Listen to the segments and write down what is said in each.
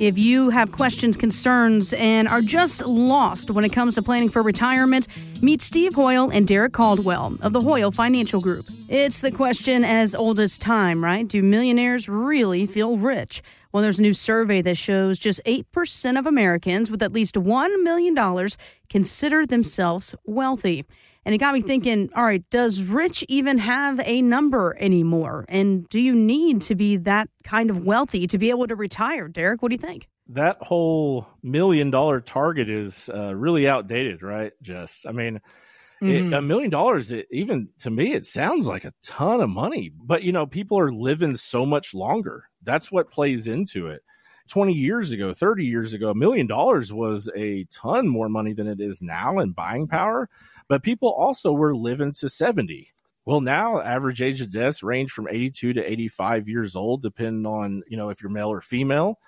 If you have questions, concerns, and are just lost when it comes to planning for retirement, meet Steve Hoyl and Derrick Caldwell of the Hoyl Financial Group. It's the question as old as time, right? Do millionaires really feel rich? Well, there's a new survey that shows just 8% of Americans with at least $1 million consider themselves wealthy. And it got me thinking, all right, does rich even have a number anymore? And do you need to be that kind of wealthy to be able to retire? Derrick, what do you think? That whole million dollar target is uh, really outdated, right? Just, I mean, mm-hmm. it, a million dollars, it, even to me, it sounds like a ton of money. But, you know, people are living so much longer. That's what plays into it. 20 years ago, 30 years ago, a million dollars was a ton more money than it is now in buying power. But people also were living to 70. Well, now average age of deaths range from 82 to 85 years old, depending on, you know, if you're male or female.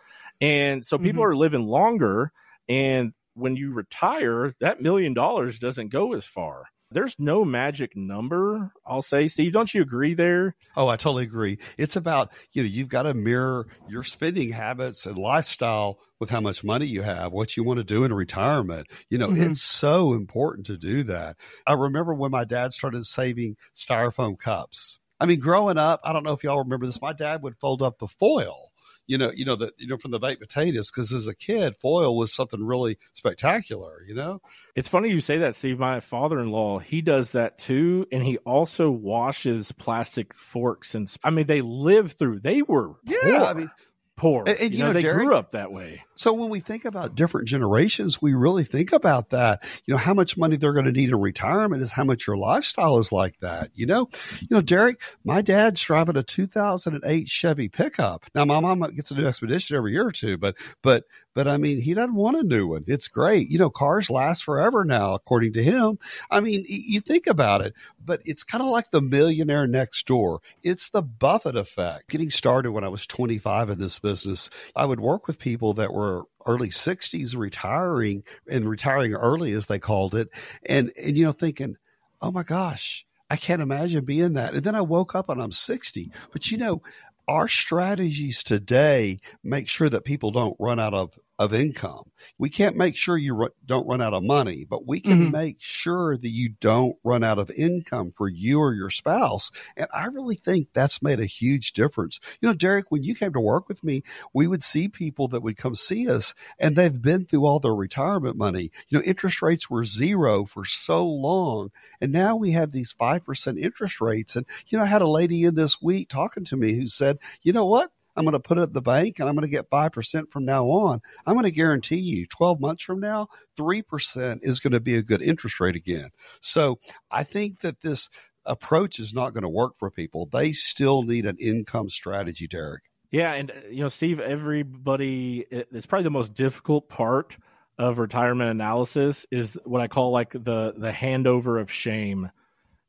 And so people mm-hmm. are living longer. And when you retire, that million dollars doesn't go as far there's no magic number i'll say. Steve don't you agree there? Oh i totally agree. It's about you know you've got to mirror your spending habits and lifestyle with how much money you have what you want to do in retirement. You know mm-hmm. it's so important to do that. I remember when my dad started saving styrofoam cups. I mean growing up i don't know if y'all remember this my dad would fold up the foil you know, you know that you know from the baked potatoes because as a kid, foil was something really spectacular. You know, it's funny you say that, Steve. My father-in-law he does that too, and he also washes plastic forks and. I mean, they live through. They were yeah. Poor. I mean, poor. And, and you, you, know, know they Derrick, grew up that way. So when we think about different generations, we really think about that. You know, how much money they're going to need in retirement is how much your lifestyle is like that. You know, you know, Derrick, my dad's driving a 2008 Chevy pickup. Now my mom gets a new Expedition every year or two, but but but I mean, he doesn't want a new one. It's great. You know, cars last forever now, according to him. I mean, you think about it, but it's kind of like the millionaire next door. It's the Buffett effect. Getting started when I was 25 in this business, I would work with people that were early 60s retiring and retiring early as they called it and and you know thinking oh my gosh I can't imagine being that. And then I woke up and I'm 60. But you know, our strategies today make sure that people don't run out of of income. We can't make sure you don't run out of money, but we can mm-hmm. make sure that you don't run out of income for you or your spouse. And I really think that's made a huge difference. You know, Derrick, when you came to work with me, we would see people that would come see us and they've been through all their retirement money. You know, interest rates were zero for so long. And now we have these 5% interest rates. And, you know, I had a lady in this week talking to me who said, you know what? I'm going to put it at the bank and I'm going to get 5% from now on. I'm going to guarantee you 12 months from now, 3% is going to be a good interest rate again. So I think that this approach is not going to work for people. They still need an income strategy, Derrick. Yeah. And, uh, you know, Steve, everybody, it's probably the most difficult part of retirement analysis is what I call like the the handover of shame.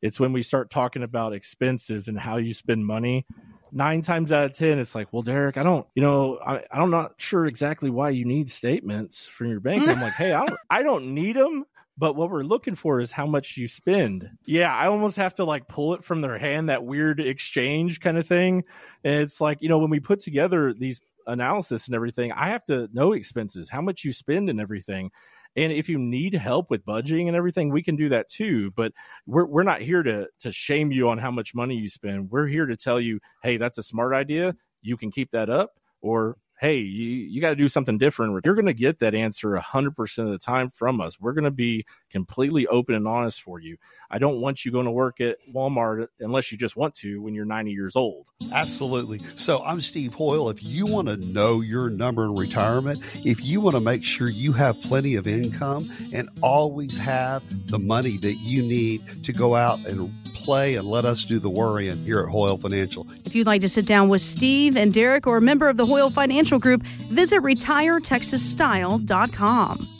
It's when we start talking about expenses and how you spend money nine times out of ten it's like well derrick i don't you know I, i'm not sure exactly why you need statements from your bank. I'm like hey i don't i don't need them but what we're looking for is how much you spend. Yeah i almost have to like pull it from their hand that weird exchange kind of thing. And it's like you know when we put together these analysis and everything i have to know expenses how much you spend and everything and if you need help with budgeting and everything, we can do that too. But we're we're not here to to shame you on how much money you spend. We're here to tell you, hey, that's a smart idea. You can keep that up, or hey, you, you got to do something different. You're going to get that answer 100% of the time from us. We're going to be completely open and honest for you. I don't want you going to work at Walmart unless you just want to when you're 90 years old. Absolutely. So I'm Steve Hoyl. If you want to know your number in retirement, if you want to make sure you have plenty of income and always have the money that you need to go out and play and let us do the worrying here at Hoyl Financial. If you'd like to sit down with Steve and Derrick or a member of the Hoyl Financial Group, visit retiretexasstyle.com.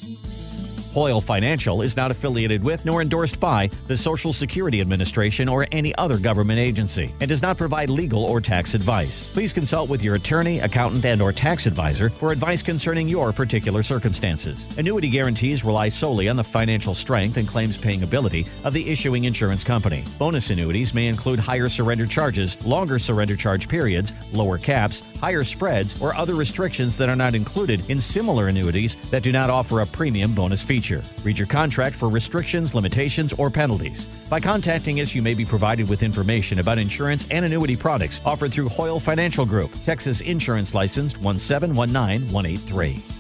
Hoyl Financial is not affiliated with nor endorsed by the Social Security Administration or any other government agency and does not provide legal or tax advice. Please consult with your attorney, accountant, and or tax advisor for advice concerning your particular circumstances. Annuity guarantees rely solely on the financial strength and claims paying ability of the issuing insurance company. Bonus annuities may include higher surrender charges, longer surrender charge periods, lower caps, higher spreads, or other restrictions that are not included in similar annuities that do not offer a premium bonus Read your contract for restrictions, limitations, or penalties. By contacting us, you may be provided with information about insurance and annuity products offered through Hoyl Financial Group, Texas Insurance Licensed 1719183.